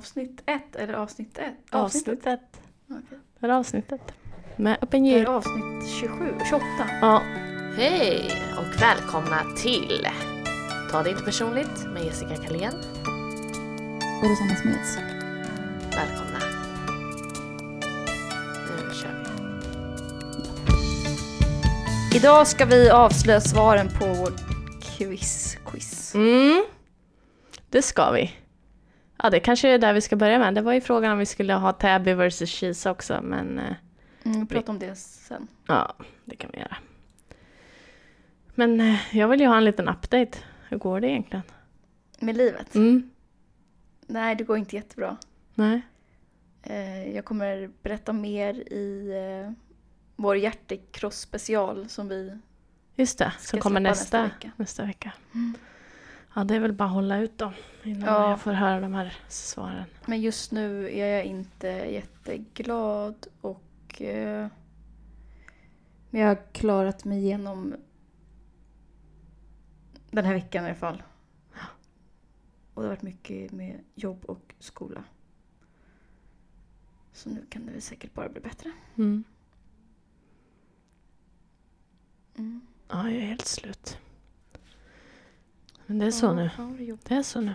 avsnitt ett eller avsnitt ett? Avsnittet. Okej. Det är avsnittet. Med Open Det är avsnitt 27, 28. Ja. Hej och välkomna till Ta det inte personligt med Jessica Kalén. Och Rosanna Smeds. Välkomna. Nu kör vi. Idag ska vi avslöja svaren på vårt quiz. quiz. Mm. Det ska vi. Ja, det kanske är där vi ska börja med. Det var ju frågan om vi skulle ha Tabby vs. Cheese också, men eh, Mm, vi pratar om det sen. ja, det kan vi göra. Men eh, jag vill ju ha en liten update. Hur går det egentligen? Med livet? Mm. Nej, det går inte jättebra. Nej. Eh, jag kommer berätta mer i vår hjärtekross special som vi Just det, som kommer släppa nästa, vecka. nästa vecka. Mm. Ja, det är väl bara att hålla ut då innan Ja. jag får höra de här svaren. Men just nu är jag inte jätteglad och eh, jag har klarat mig igenom den här veckan i alla fall. Och det har varit mycket med jobb och skola. Så nu kan det väl säkert bara bli bättre. Mm. Mm. Ja, jag är helt slut. Men det är så nu. Det är så nu.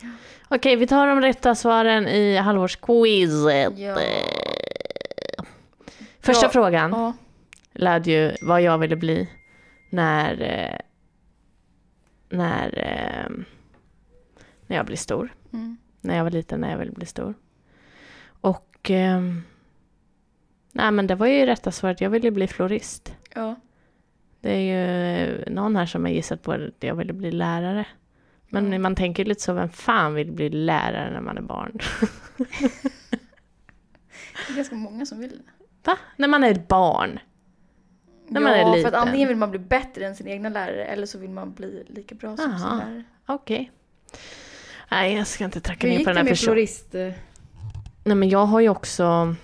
Ja. Okej, vi tar de rätta svaren i halvårsquizet. Ja. Första Ja. frågan Ja. lärde ju vad jag ville bli när, eh, när, eh, när jag blir stor. Mm. När jag var liten, när jag ville bli stor. Och ehm, nej, men det var ju rätta svaret. Jag ville bli florist. ja. Det är ju eh, någon här som har gissat på att jag ville bli lärare. Men Ja. man tänker lite så, vem fan vill bli lärare när man är barn? Det är ganska många som vill det. Va? När man är ett barn? När man är ja, för liten. att antingen vill man bli bättre än sin egna lärare eller så vill man bli lika bra som sin lärare. Okej. Nej, jag ska inte tracka Hur ner gick på det den här med personen. florist? eh? Nej, men jag har ju också...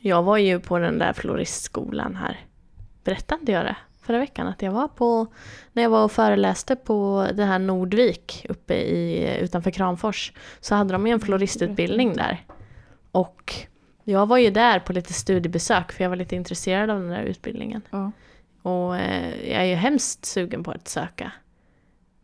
Jag var ju på den där floristskolan här. Berättade inte jag det förra veckan? Att jag var på... När jag var och föreläste på det här Nordvik uppe i, utanför Kramfors så hade de ju en floristutbildning där. Och jag var ju där på lite studiebesök för jag var lite intresserad av den där utbildningen. Ja. Och eh, jag är ju hemskt sugen på att söka.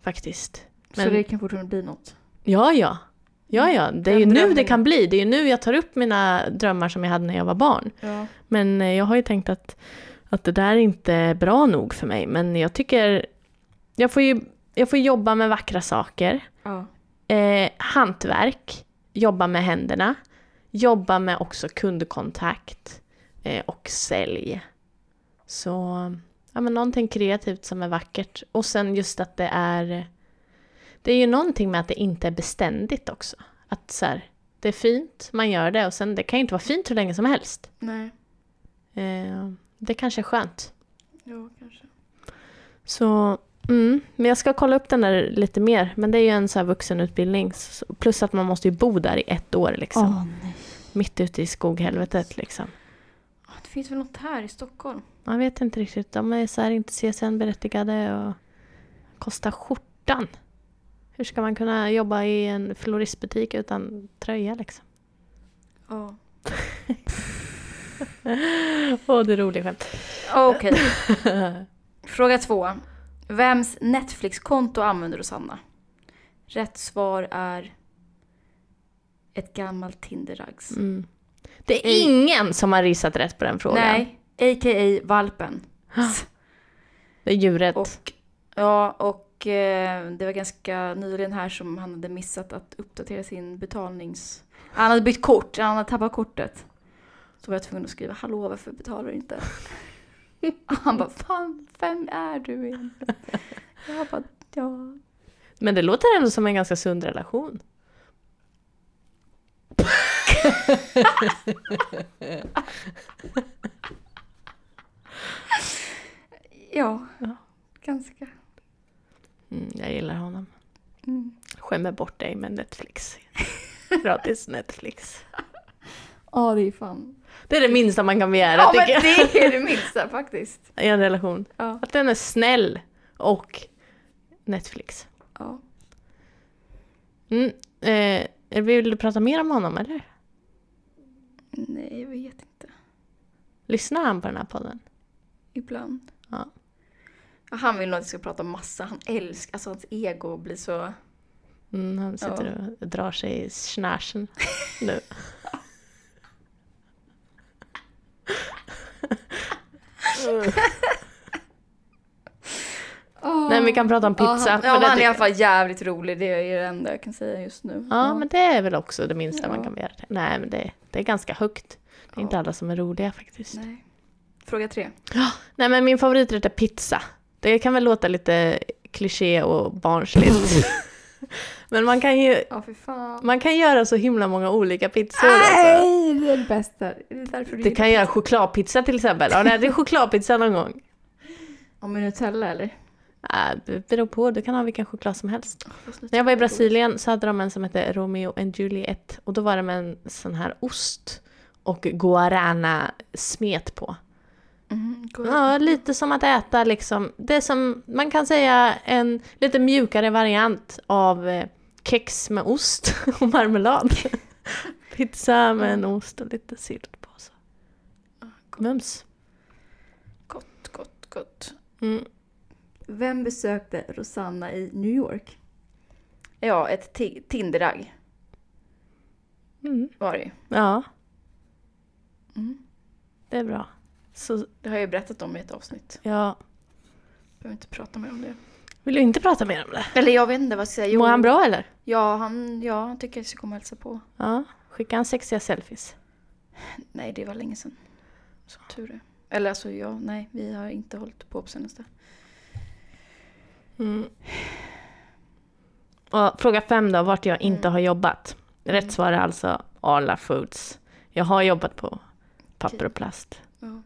Faktiskt. Så Men- det kan fortfarande bli något? Ja, ja. Ja, ja. Det är ju nu det kan bli. Det är ju nu jag tar upp mina drömmar som jag hade när jag var barn. Ja. Men eh, jag har ju tänkt att, att det där är inte är bra nog för mig. Men jag tycker... Jag får ju jag får jobba med vackra saker. ja. Eh, hantverk. Jobba med händerna. Jobba med också kundkontakt. Eh, och sälj. Så... Ja, men någonting kreativt som är vackert. Och sen just att det är... Det är ju någonting med att det inte är beständigt också. Att så här, det är fint, man gör det och sen det kan ju inte vara fint hur länge som helst. Nej. Eh, det kanske är skönt. Ja, kanske. Så, mm, men jag ska kolla upp den där lite mer. Men det är ju en så här vuxenutbildning. Plus att man måste ju bo där i ett år liksom. nej. Mitt ute i skoghelvetet liksom. Det finns väl något här i Stockholm? Jag vet inte riktigt. De är så här inte CSN-berättigade och kostar skjortan. Hur ska man kunna jobba i en floristbutik utan tröja liksom? Ja. Åh, det är roligt skämt. Okej. Fråga två. Vems Netflix-konto använder Rosanna? Rätt svar är ett gammalt Tinder-rags. Mm. Det är ingen som har risat rätt på den frågan. Nej, a.k.a. valpen. Det är djuret. Och, ja, och eh, det var ganska nyligen här som han hade missat att uppdatera sin betalnings... Han hade bytt kort, han hade tappat kortet. Så var jag tvungen att skriva hallå varför betalar du inte? han bara fan, vem är du egentligen? Jag bara ja. Men det låter ändå som en ganska sund relation. Ja, Ja. ganska. Mm, jag gillar honom. Mm. Skämmer bort dig med Netflix. Gratis Netflix. Ja, det är fan. Det är det minsta man kan begära Ja, men tycker jag. det är det minsta faktiskt. I en relation. Ja. Att den är snäll och Netflix. ja. Mm. Eh, Vill du prata mer om honom eller? Nej, jag vet inte. Lyssnar han på den här podden? Ibland. Ja. Ja, Han vill nog att jag ska prata massa. Han älskar, alltså hans ego blir så... Mm, han sitter och drar sig i snärsen nu. Nej, vi kan prata om pizza. Ja, han, för ja, det han är i alla fall jävligt rolig. Det är det enda jag kan säga just nu. Ja, men det är väl också det minsta man Ja. kan begära. Nej, men det, det är ganska högt. Det är inte Ja. alla som är roliga faktiskt. Nej. Fråga tre. Nej, men min favoriträtt är pizza. Det kan väl låta lite kliché och barnsligt. men man kan ju fan. man kan göra så himla många olika pizzor. Alltså. Nej, det är det bästa. Det är du Du kan göra chokladpizza till exempel. Har ni ätit chokladpizza någon gång? Om med Nutella eller? Äh, det beror på, du kan ha vilken choklad som helst. När jag var i Brasilien så hade de en som hette Romeo and Juliet och då var det med en sån här ost och guarana smet på. God. Ja, lite som att äta liksom, det som, man kan säga en lite mjukare variant av eh, kex med ost och marmelad. Pizza med en ost och lite sylt på. Så. Mums. Gott, gott, gott. Mm. Vem besökte Rosanna i New York? Ja, ett ti- Tinderragg Mm. var det. Ja, Mm. det är bra. Så, Det har jag ju berättat om i ett avsnitt. ja. Behöver inte prata mer om det. Vill du inte prata mer om det? Eller jag vet inte vad jag ska säga. Mår han bra eller? Ja, han, ja, han tycker jag ska komma och hälsa på. Ja. Skicka han sexiga selfies. Nej, det var länge sedan. Som tur är. Eller alltså, ja, nej, vi har inte hållit på på senaste. Mm. Och fråga fem då, vart jag inte Mm. har jobbat. Rätt svar är alltså Arla Foods. Jag har jobbat på papper och plast. Ja.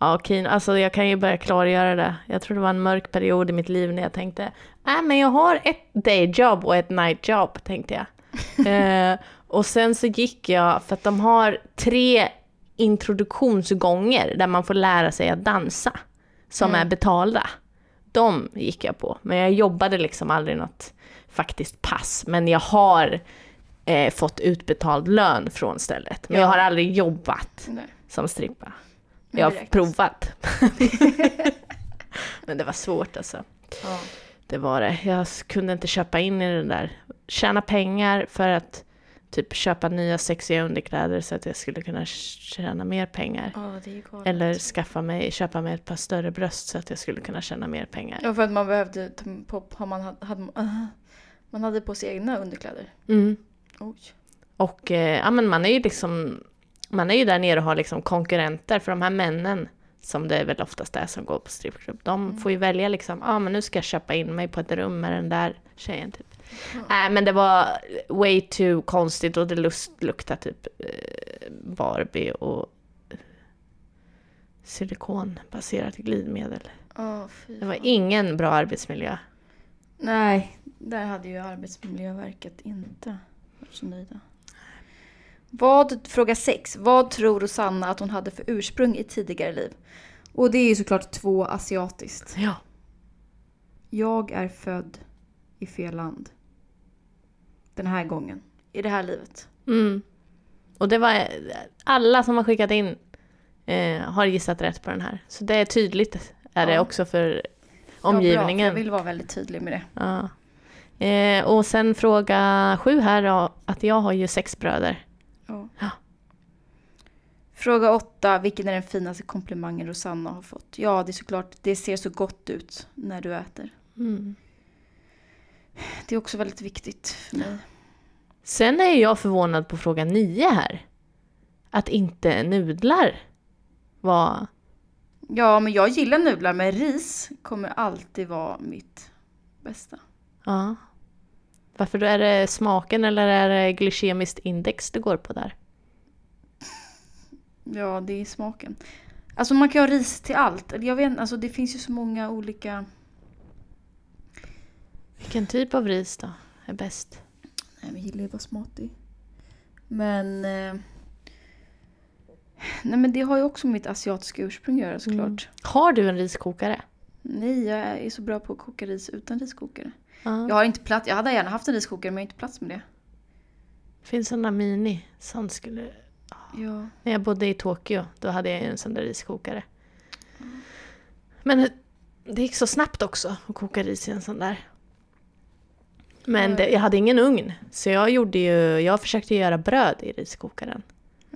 Ja, Kino, alltså jag kan ju börja klargöra det. Jag tror det var en mörk period i mitt liv när jag tänkte, nej men jag har ett dayjob och ett nightjob, tänkte jag. eh, och sen så gick jag, för att de har tre introduktionsgånger där man får lära sig att dansa, som Mm. är betalda. De gick jag på, men jag jobbade liksom aldrig något faktiskt pass. Men jag har eh, fått utbetald lön från stället. Men Ja. jag har aldrig jobbat Nej. som strippa. Men Jag har provat. Men det var svårt alltså. Ja. Det var det. Jag kunde inte köpa in i det där. Tjäna pengar för att typ köpa nya sexiga underkläder så att jag skulle kunna tjäna mer pengar. galet. Eller skaffa mig, köpa mig ett par större bröst så att jag skulle kunna tjäna mer pengar. Ja, för att man behövde på, har man, hade, man hade på sig egna underkläder. Mm. Oj. Och eh, ja, men man är ju liksom, man är ju där nere och har liksom konkurrenter för de här männen som det är väl oftast är som går på strippklubb. De Mm. får ju välja liksom, ja ah, men nu ska jag köpa in mig på ett rum med den där tjejen typ. Nej men det var way too konstigt och det lust, luktade typ eh, Barbie och silikonbaserat glidmedel. Fy Det var ingen bra arbetsmiljö. Nej, där hade ju Arbetsmiljöverket inte varit så nöjda. Vad, fråga 6. Vad tror Rosanna att hon hade för ursprung i tidigare liv? Och det är ju såklart två asiatiskt. Ja. Jag är född i fel land. Den här gången. I det här livet. Mm. Och det var alla som har skickat in eh, har gissat rätt på den här. Så det är tydligt är det Ja. också för Ja, bra, för omgivningen. jag vill vara väldigt tydlig med det. Ja. Eh, och sen fråga sju här då, att jag har ju sex bröder. Ja. Ja. Fråga 8. Vilken är den finaste komplimangen Rosanna har fått? Ja, det är såklart. Det ser så gott ut när du äter. Mm. Det är också väldigt viktigt för mig. Sen är jag förvånad på fråga nio här. Att inte nudlar var... Ja, men jag gillar nudlar men ris kommer alltid vara mitt bästa. Ja. Varför då? Är det smaken eller är det glykemiskt index det går på där? Ja, det är smaken. Alltså man kan ha ris till allt. Jag vet alltså det finns ju så många olika... Vilken typ av ris då är bäst? Nej, men jag gillar ju basmati. Men... Eh... Nej, men det har ju också med mitt asiatiska ursprung att göra såklart. Mm. Har du en riskokare? Nej, jag är så bra på att koka ris utan riskokare. Ja. Jag har inte plats. Jag hade gärna haft en riskokare men jag har inte plats med det. Finns sådana mini. Sånt skulle... Ja. När jag bodde i Tokyo, då hade jag en sån där riskokare. Men det gick så snabbt också att koka ris i en sån där. Men det, jag hade ingen ugn, så jag gjorde ju, jag försökte göra bröd i riskokaren.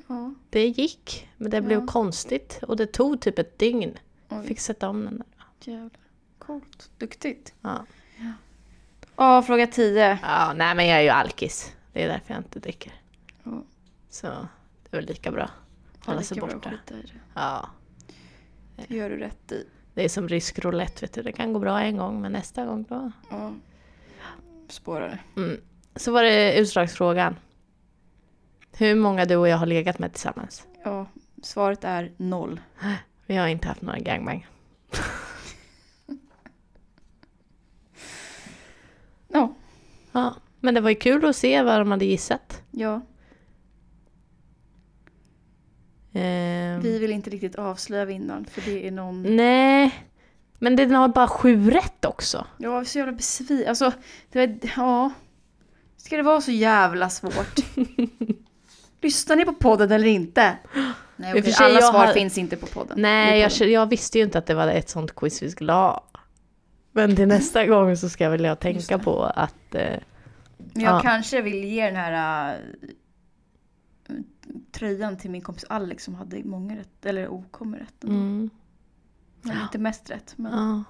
ja. Det gick, men det blev Ja. konstigt och det tog typ ett dygn. Oj, Fick sätta om den där. jävlar. Coolt. Duktigt. Ja. Ja, fråga 10. ja, nej men jag är ju alkis. Det är därför jag inte dricker. Ja. Så det är väl lika bra. Hålla sig borta. att det. Ja, Det gör du rätt i. det är som rysk roulette, vet du. Det kan gå bra en gång, men nästa gång då... Ja. Spårare. Mm. Så var det utslagsfrågan. Hur många du och jag har legat med tillsammans? Ja, svaret är noll. Vi har inte haft några gangbang. Ja. Ja, men det var ju kul att se vad de hade gissat. Ja, Ehm, vi vill inte riktigt avslöja vinnaren för det är någon... Nej, men den har bara sju rätt också. Jag var så jävla besviken. Alltså, det var... Ja. Ska det vara så jävla svårt? Lyssnar ni på podden eller inte? Nej, okej, alla svar har- finns inte på podden. Nej, jag, jag visste ju inte att det var ett sånt quiz vi skulle ha. Men till nästa gång så ska väl jag tänka på att... Eh, Men jag Ja. kanske vill ge den här äh, tröjan till min kompis Alex som hade många rätt, eller OK med rätt. mm, Men inte mest rätt. Men... ja.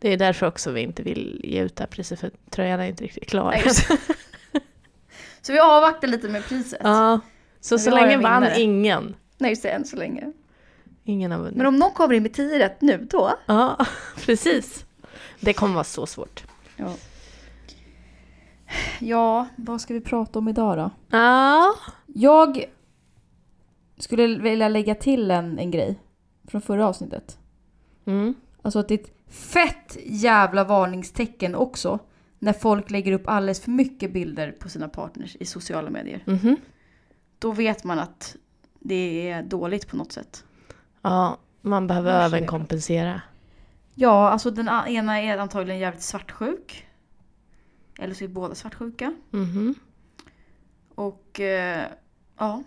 Det är därför också vi inte vill ge ut det här priset för tröjan är inte riktigt klar. Nej, så vi avvaktar lite med priset. ja, så så länge vann ingen. Nej, just det, än så länge. Ingen har vunnit. Men om någon kommer in med 10 rätt nu, då? Ja, precis. Det kommer vara så svårt. Ja. Ja, vad ska vi prata om idag då? Ja. Jag skulle vilja lägga till en, en grej från förra avsnittet. Mm. Alltså att det är ett fett jävla varningstecken också när folk lägger upp alldeles för mycket bilder på sina partners i sociala medier. Mhm. Då vet man att det är dåligt på något sätt. Ja, man behöver Varsågod. överkompensera. Ja, alltså den ena är antagligen jävligt svartsjuk. Eller så är båda svartsjuka. Mhm. Och eh, ja,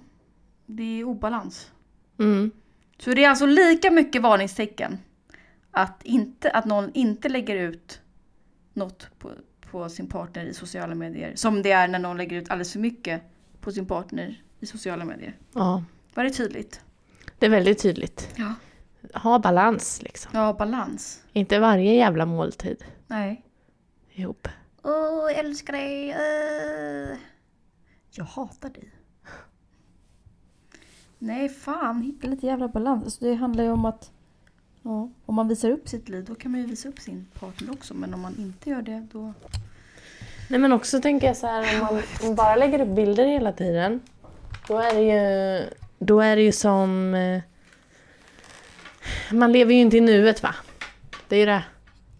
det är obalans. Mm. Så det är alltså lika mycket varningstecken att, inte, att någon inte lägger ut något på, på sin partner i sociala medier. Som det är när någon lägger ut alldeles för mycket på sin partner i sociala medier. Ja, Var det tydligt? det är väldigt tydligt. Ja. Ha balans liksom. Ja, balans. Inte varje jävla måltid Nej. ihop. Åh, jag älskar dig. Uh. Jag hatar dig. Nej, fan. Hitta lite jävla balans. Alltså, det handlar ju om att ja, om man visar upp sitt liv, då kan man ju visa upp sin partner också. Men om man inte gör det, då... Nej men också tänker jag så här, om man, om bara lägger upp bilder hela tiden, då är det ju, då är det ju som... Man lever ju inte i nuet va? Det är ju det.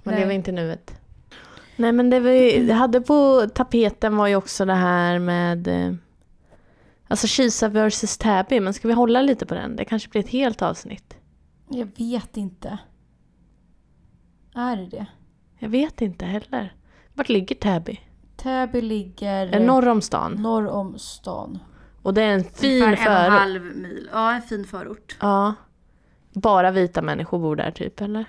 Man Nej. lever inte i nuet. Nej men det vi hade på tapeten var ju också det här med... eh, Alltså Kisa vs Täby, men ska vi hålla lite på den? Det kanske blir ett helt avsnitt. Jag vet inte. Är det det? Jag vet inte heller. Vart ligger Täby? Täby ligger Är norr om stan? norr om stan. Och det är en fin Ungefär en och en förort. halv mil. Ja, en fin förort. Ja. Bara vita människor bor där typ, eller?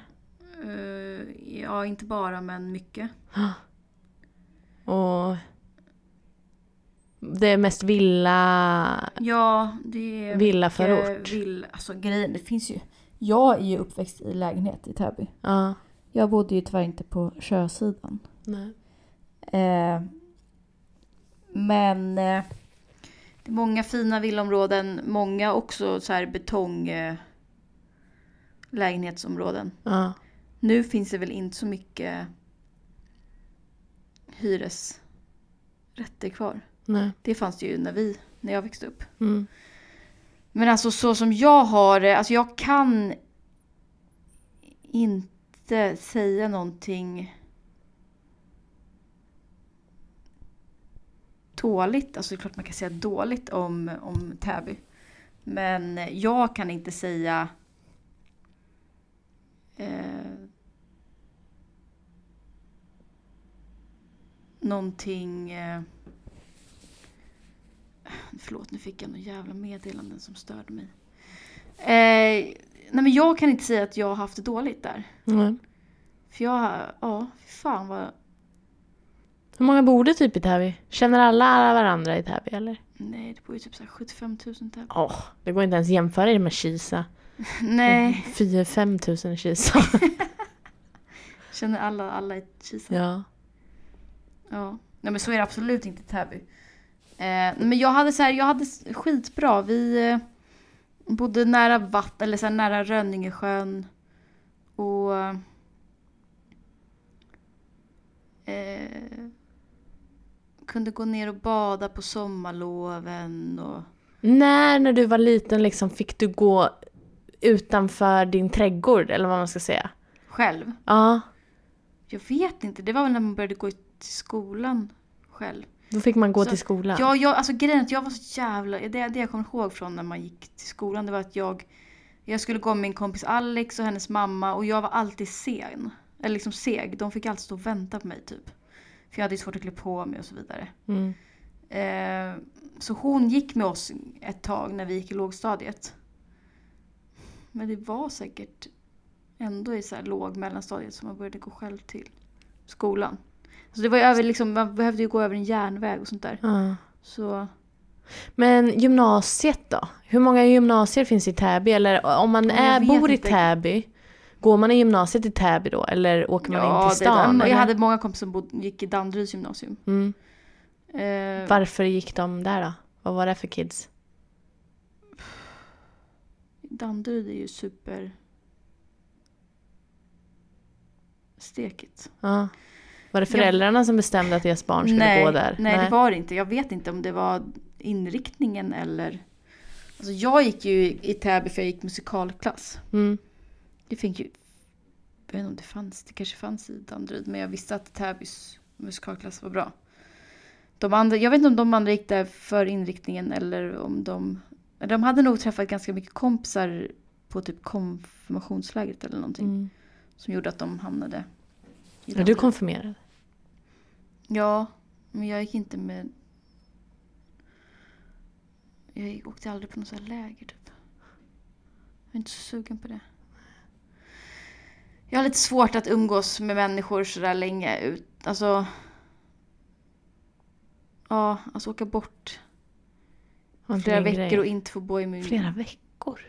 Eh, ja, inte bara, men mycket. Och... Det är mest villa... Ja, det är Villaförort. Vill, alltså grejen, det finns ju... Jag är ju uppväxt i lägenhet i Täby. Ja. Jag bodde ju tyvärr inte på sjösidan. Nej. Eh, men eh, det är många fina villaområden, många också så här betong eh, lägenhetsområden. Ja. Nu finns det väl inte så mycket hyresrätter kvar. Nej. Det fanns det ju när vi, när jag växte upp. Mm. Men alltså så som jag har det, alltså jag kan inte säga någonting dåligt. Alltså det är klart man kan säga dåligt om, om Täby. Men jag kan inte säga eh, någonting... Eh, Förlåt, nu fick jag några jävla meddelanden som störde mig. Eh, nej men jag kan inte säga att jag har haft det dåligt där. Mm. För jag, ja, fy fan vad... Hur många bor det typ i Täby? Känner alla varandra i Täby eller? Nej, det bor ju typ så här 75 000 där. Åh, det går inte ens jämföra det med Kisa. Nej, 4-5 tusen i Kisa. känner alla alla i Kisa. ja. Ja. Nej men så är det absolut inte i Täby. Eh, men jag hade så här, jag hade skitbra. Vi eh, bodde nära vatten, eller så här, nära Rönningesjön. Och... Eh, kunde gå ner och bada på sommarloven och... När, när du var liten, liksom fick du gå utanför din trädgård eller vad man ska säga? Själv. Ja, Jag vet inte, det var väl när man började gå till skolan själv. då fick man gå Så- till skolan. Ja, jag, alltså grejen att jag var så jävla... Det, det jag kommer ihåg från när man gick till skolan, det var att jag... Jag skulle gå med min kompis Alex och hennes mamma och jag var alltid sen. Eller liksom seg. De fick alltid stå och vänta på mig typ. För jag hade svårt att klä på mig och så vidare. Mm. Eh, så hon gick med oss ett tag när vi gick i lågstadiet. Men det var säkert ändå i så här låg mellanstadiet som man började gå själv till skolan. Så det var över, liksom, man behövde ju gå över en järnväg och sånt där. Ja. Så Men gymnasiet då? Hur många gymnasier finns i Täby? Eller om man är, bor i inte. Täby, går man i gymnasiet i Täby då? Eller åker man in till stan? det, jag hade många kompisar som bod, gick i Danderyds gymnasium. mm. Eh, Varför gick de där då? Vad var det för kids? Danderyd är ju super stekigt. Ja. Var det föräldrarna som bestämde att deras barn skulle nej, gå där? Nej, det var det inte. Jag vet inte om det var inriktningen eller... Alltså jag gick ju i Täby för jag gick musikalklass. Mm. Det fick ju... Jag vet inte om det fanns, det kanske fanns i Danderyd, men jag visste att Täbys musikalklass var bra. De andra, jag vet inte om de andra gick där för inriktningen eller om de... De hade nog träffat ganska mycket kompisar på typ konfirmationslägret eller någonting. Mm. Som gjorde att de hamnade i Är du konfirmerad? Ja, men jag gick inte med... Jag åkte aldrig på något sånt här läger typ. Jag är inte så sugen på det. Jag har lite svårt att umgås med människor sådär länge ut. Alltså... Ja, alltså åka bort Inte flera veckor grej? och inte få bo i min... Flera veckor?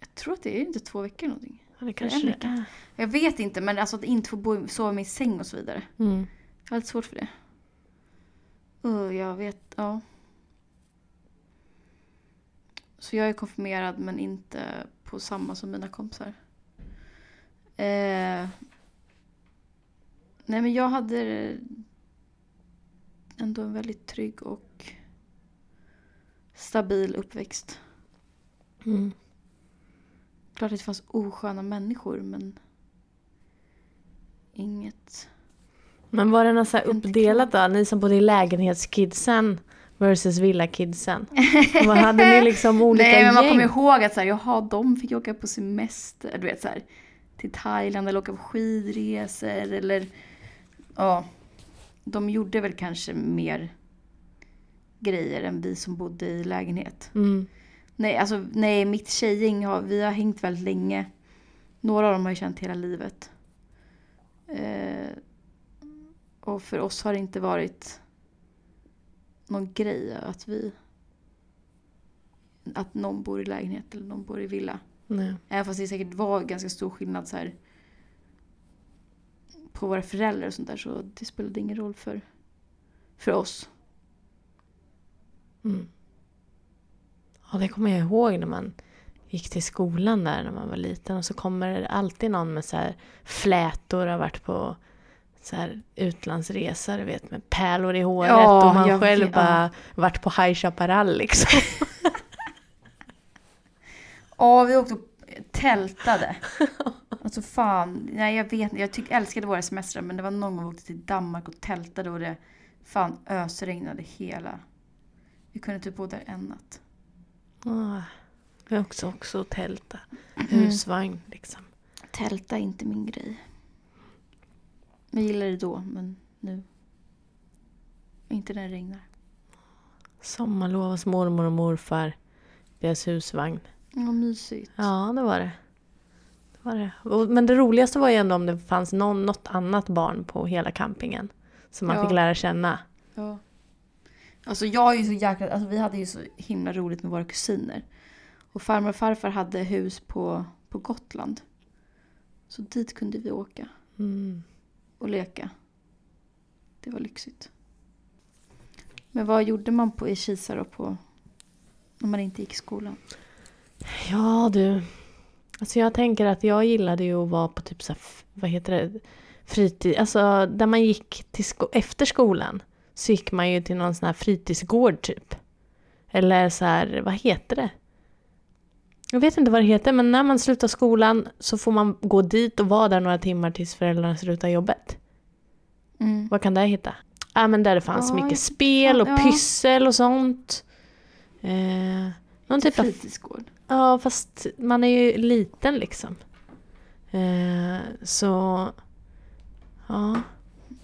Jag tror att det är inte två veckor någonting. Ja, det kanske det är. Jag vet inte, men alltså att inte få bo, sova i min säng och så vidare. Mm. Jag har lite svårt för det. Uh, jag vet, ja. Så jag är konfirmerad men inte på samma som mina kompisar. Eh, nej men jag hade ändå en väldigt trygg och stabil uppväxt. Mm. Klart att det fanns osköna människor men inget. Men var något så uppdelat då? Ni som bodde i lägenhetskidsen versus villakidsen? Vad hade ni liksom olika Nej men man gäng? kommer ihåg att så här, jaha, de fick åka på semester, du vet så här, till Thailand eller åka på skidresor eller ja. De gjorde väl kanske mer grejer än vi som bodde i lägenhet. Mm. Nej, alltså nej, mitt tjejgäng har, vi har hängt väldigt länge. Några av dem har jag känt hela livet. Eh, och för oss har det inte varit någon grej att vi att någon bor i lägenhet eller någon bor i villa. Nej. Även fast det säkert var ganska stor skillnad så här på våra föräldrar och sånt där så det spelade ingen roll för, för oss. Mm. Ja, det kommer jag ihåg när man gick till skolan där när man var liten och så kommer det alltid någon med så här flätor och har varit på så här utlandsresor, du vet, med pärlor i håret Ja, och man själv vet, bara varit på High Chaparral liksom. Ja, vi åkte och tältade. Alltså fan, nej jag vet inte. Jag tyck, älskade våra semestrar men det var någon gång vi åkte till Danmark och tältade och det fan ösregnade hela. Vi kunde typ bo där en natt. Ah, vi har också, också tälta, Mm. husvagn liksom. Tälta är inte min grej. Jag gillade det då men nu. Inte när det regnar. Sommarlov hos mormor och morfar. Deras husvagn. Ja, mysigt. Ja, det var det. det, var det. Men det roligaste var ju ändå om det fanns någon, något annat barn på hela campingen. Som man Ja. fick lära känna. Ja. Alltså jag är ju så jäkla, alltså vi hade ju så himla roligt med våra kusiner. Och farmor och farfar hade hus på, på Gotland. Så dit kunde vi åka Mm. och leka. Det var lyxigt. Men vad gjorde man på i Kisa då på, när man inte gick i skolan? Ja du. Alltså jag tänker att jag gillade ju att vara på typ så här, vad heter det, fritid, alltså där man gick till sko- efter skolan. Så gick man ju till någon sån här fritidsgård typ. Eller så här, vad heter det? Jag vet inte vad det heter, men när man slutar skolan så får man gå dit och vara där några timmar tills föräldrarna slutar jobbet. Mm. Vad kan det heta? Ja, men där det fanns Ja, mycket spel och ja. pyssel och sånt. Eh, någon typ av Fritidsgård. Ja, fast man är ju liten liksom. Eh, så... Ja.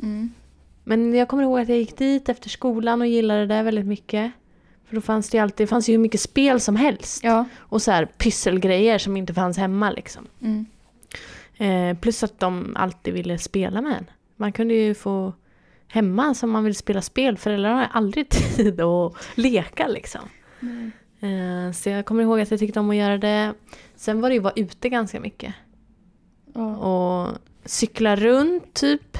Mm. Men jag kommer ihåg att jag gick dit efter skolan och gillade det väldigt mycket. För då fanns det ju alltid, det fanns ju hur mycket spel som helst. Ja. Och så här pysselgrejer som inte fanns hemma liksom. Mm. Eh, plus att de alltid ville spela med en. Man kunde ju få hemma som man vill spela spel. Föräldrarna har aldrig tid att leka liksom. Nej. Eh, Så jag kommer ihåg att jag tyckte om att göra det. Sen var det ju att vara ute ganska mycket. Ja. Och cykla runt typ.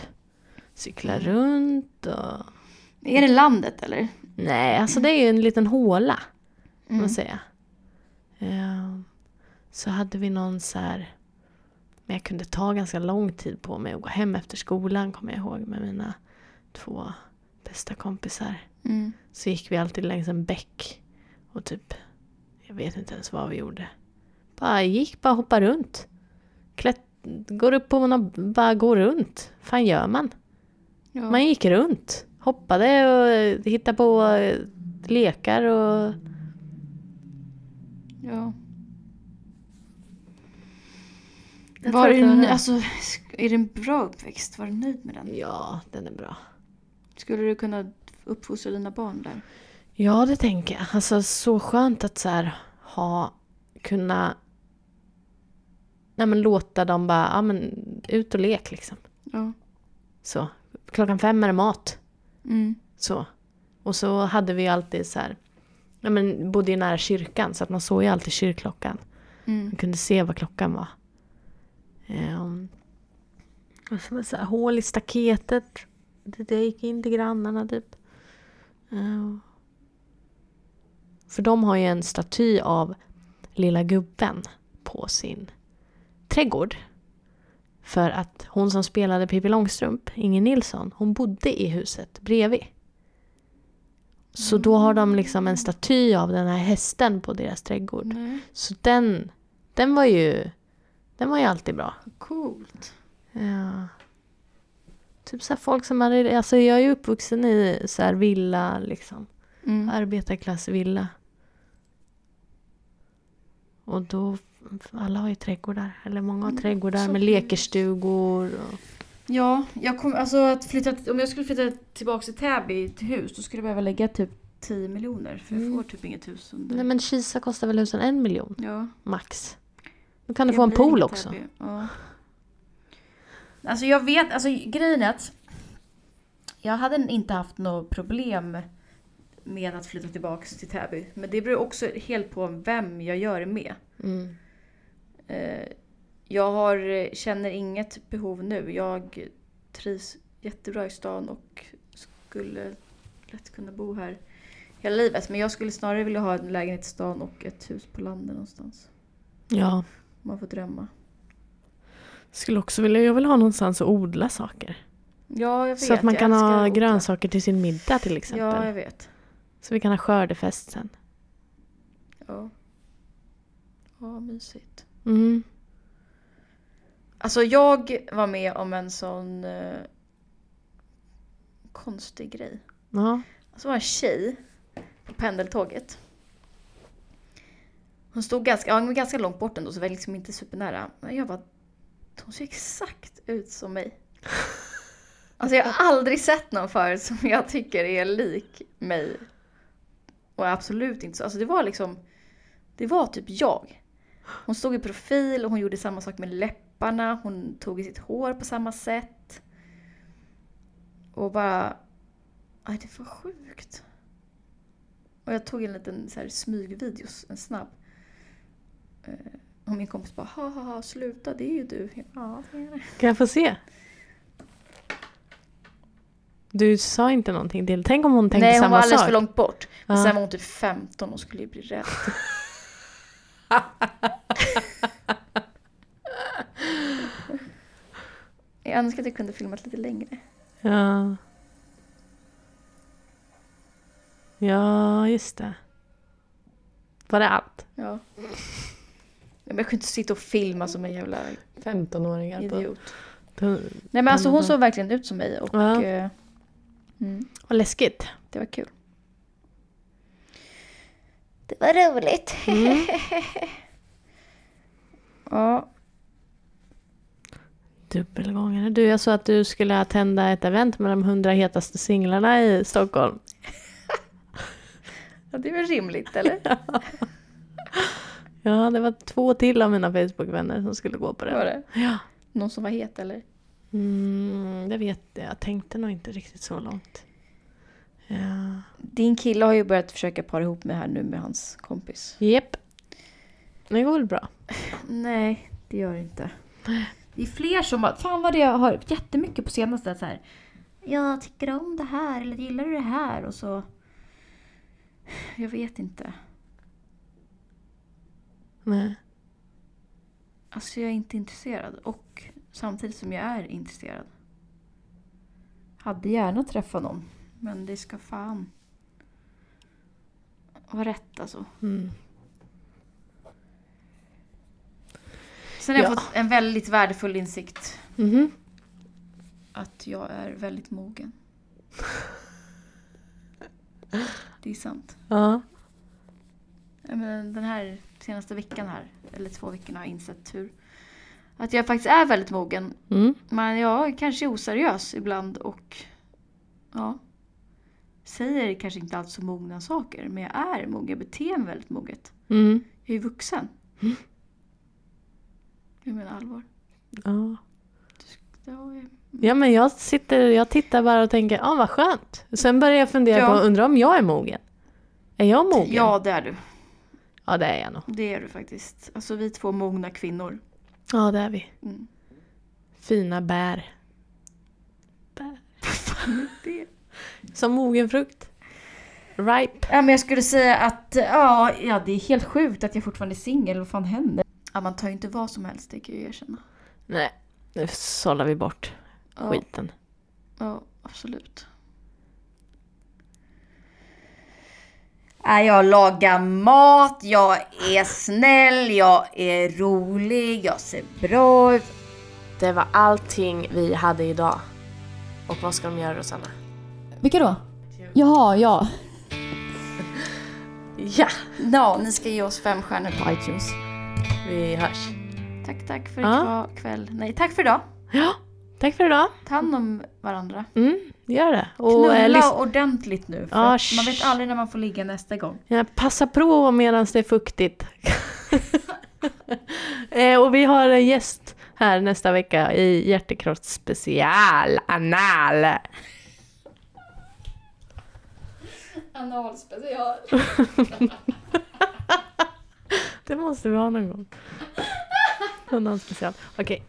Cykla runt och... Är det landet eller? Nej, alltså det är ju en liten håla. Mm. man säga. Eh, Så hade vi någon så här... Men jag kunde ta ganska lång tid på mig att gå hem efter skolan kommer jag ihåg med mina två bästa kompisar. Mm. Så gick vi alltid längs en bäck. Och typ, jag vet inte ens vad vi gjorde. Bara gick, bara hoppa runt. Klätt, går upp på någon, bara gå runt. fan gör man? Ja. Man gick runt. Hoppade och hittade på eh, lekar och... ja. Jag Var du, det alltså, är det en bra uppväxt? Var du nöjd med den? Ja, den är bra. Skulle du kunna uppfostra dina barn där? Ja, det tänker jag. Alltså så skönt att så här ha, kunna... Nej men låta dem bara, ja men ut och lek liksom. Ja. Så. Klockan fem är det mat. Mm. Så. Och så hade vi alltid så här, ja men bodde ju nära kyrkan så att man såg ju alltid kyrkklockan. Mm. Man kunde se vad klockan var. Um, och så var det så här, hål i staketet. Det där gick in till grannarna typ. Ja. För de har ju en staty av lilla gubben på sin trädgård. För att hon som spelade Pippi Långstrump, Inger Nilsson, hon bodde i huset bredvid. Så då har de liksom en staty av den här hästen på deras trädgård. Nej. Så den, den var ju, den var ju alltid bra. Coolt. Ja. Typ så här folk som hade, alltså jag är ju uppvuxen i så här villa liksom. Mm. Arbetarklassvilla. Och då, alla har ju trädgårdar. Eller många har Mm, trädgårdar så med lekerstugor. Och, Ja, jag kom, alltså att flytta, om jag skulle flytta tillbaka till Täby till hus då skulle jag behöva lägga typ 10 miljoner för jag Mm. får typ inget hus under. nej men Kisa kostar väl husen en miljon ja. max. Då kan du få en pool också. Ja. Alltså jag vet, alltså grejen är att jag hade inte haft något problem med att flytta tillbaka till Täby. Men det beror också helt på vem jag gör det med. Mm. Eh, Jag har, känner inget behov nu. Jag trivs jättebra i stan och skulle lätt kunna bo här hela livet. Men jag skulle snarare vilja ha en lägenhet i stan och ett hus på landet någonstans. Ja. Man får drömma. Skulle också vilja, jag vill ha någonstans att odla saker. Ja, jag vet. Så att man jag kan ha grönsaker till sin middag till exempel. Ja, jag vet. Så vi kan ha skördefest sen. Ja. Ja, mysigt. Mm. Alltså jag var med om en sån eh, konstig grej. Ja. Alltså var en tjej på pendeltåget. Hon stod ganska, ja, ganska långt bort ändå så var liksom inte supernära. Men jag bara, hon ser exakt ut som mig. Alltså jag har aldrig sett någon förut som jag tycker är lik mig. Och absolut inte så. Alltså det var liksom, det var typ jag. Hon stod i profil och hon gjorde samma sak med läpparna. Hon tog i sitt hår på samma sätt. Och bara, aj det var sjukt. Och jag tog en liten så här, smygvideo, en snabb. Eh, Och min kompis bara, ha ha ha, sluta det är ju du. Ja, det är det. Kan jag få se? Du sa inte någonting till. Tänk om hon tänkte Nej, hon samma var alldeles sak. för långt bort. Men Ja. sen var hon typ 15 och skulle ju bli rädd. Jag önskar att jag kunde filmat lite längre. Ja. Ja, just det. Var det allt? Ja. Men jag kunde inte sitta och filma som en jävla 15-åringar idiot. på... Nej men alltså hon såg verkligen ut som mig och Ja. eh, mm, Vad läskigt. det var kul. Det var roligt. Mm. Ja, Dubbelgångare. Du, jag sa att du skulle attenda ett event med de 100 hetaste singlarna i Stockholm. ja, det är väl rimligt eller? Ja, det var två till av mina Facebook-vänner som skulle gå på det. Var det? Ja. Någon som var het eller? Mm, det vet jag. Jag tänkte nog inte riktigt så långt. Ja. Din kille har ju börjat försöka para ihop mig här nu med hans kompis. Japp. Det går väl bra. Nej, det gör det inte. Det är fler som har... Fan vad det jag har jättemycket på senaste. Så här, jag tycker om det här eller gillar du det här? Och så... Jag vet inte. Nej. Alltså jag är inte intresserad. Och samtidigt som jag är intresserad. Hade gärna träffat någon. Men det ska fan vara rätt alltså. Mm. Sen har jag Ja. fått en väldigt värdefull insikt. Mhm. Att jag är väldigt mogen. Det är sant. Ja. Men Den här senaste veckan här, eller två veckorna har jag insett hur att jag faktiskt är väldigt mogen. Mm. Men jag kanske är oseriös ibland och ja, säger kanske inte alls så mogna saker. Men jag är mogen, jag beter mig väldigt moget. Mm. Jag är vuxen. Mm. Jag menar allvar. Ja. Ja, men jag sitter, jag tittar bara och tänker, ja ah, vad skönt. Sen börjar jag fundera Ja. på, undrar om jag är mogen? Är jag mogen? ja, det är du. Ja, det är jag nog. Det är du faktiskt. Alltså vi två mogna kvinnor. Ja, det är vi. Mm. Fina bär. bär. Det. Som mogen frukt. Ripe. Ja, men jag skulle säga att ja, ja, det är helt sjukt att jag fortfarande är singel. Vad fan händer? Ja, man tar ju inte vad som helst, det kan jag ju erkänna. Nej, nu sållar vi bort Ja, skiten. ja absolut. Ja, jag lagar mat, jag är snäll, jag är rolig, jag ser bra ut. Det var allting vi hade idag. Och vad ska de göra Rosanna? Vilka då? Jaha, ja. Ja! Ja, ni ska ge oss fem stjärnor på iTunes. Vi hörs. Tack, tack för Ja. ikväll. Nej, tack för idag. Ja, tack för idag. Ta hand om varandra. Mm, gör det. Och eh, Knulla lys- ordentligt nu. För Ja, att man vet sh- aldrig när man får ligga nästa gång. ja, passa på medan det är fuktigt. eh, och vi har en gäst här nästa vecka i Hjärtekross special anal. Analspecial. Det måste vi ha någon gång. Analspecial. Okej.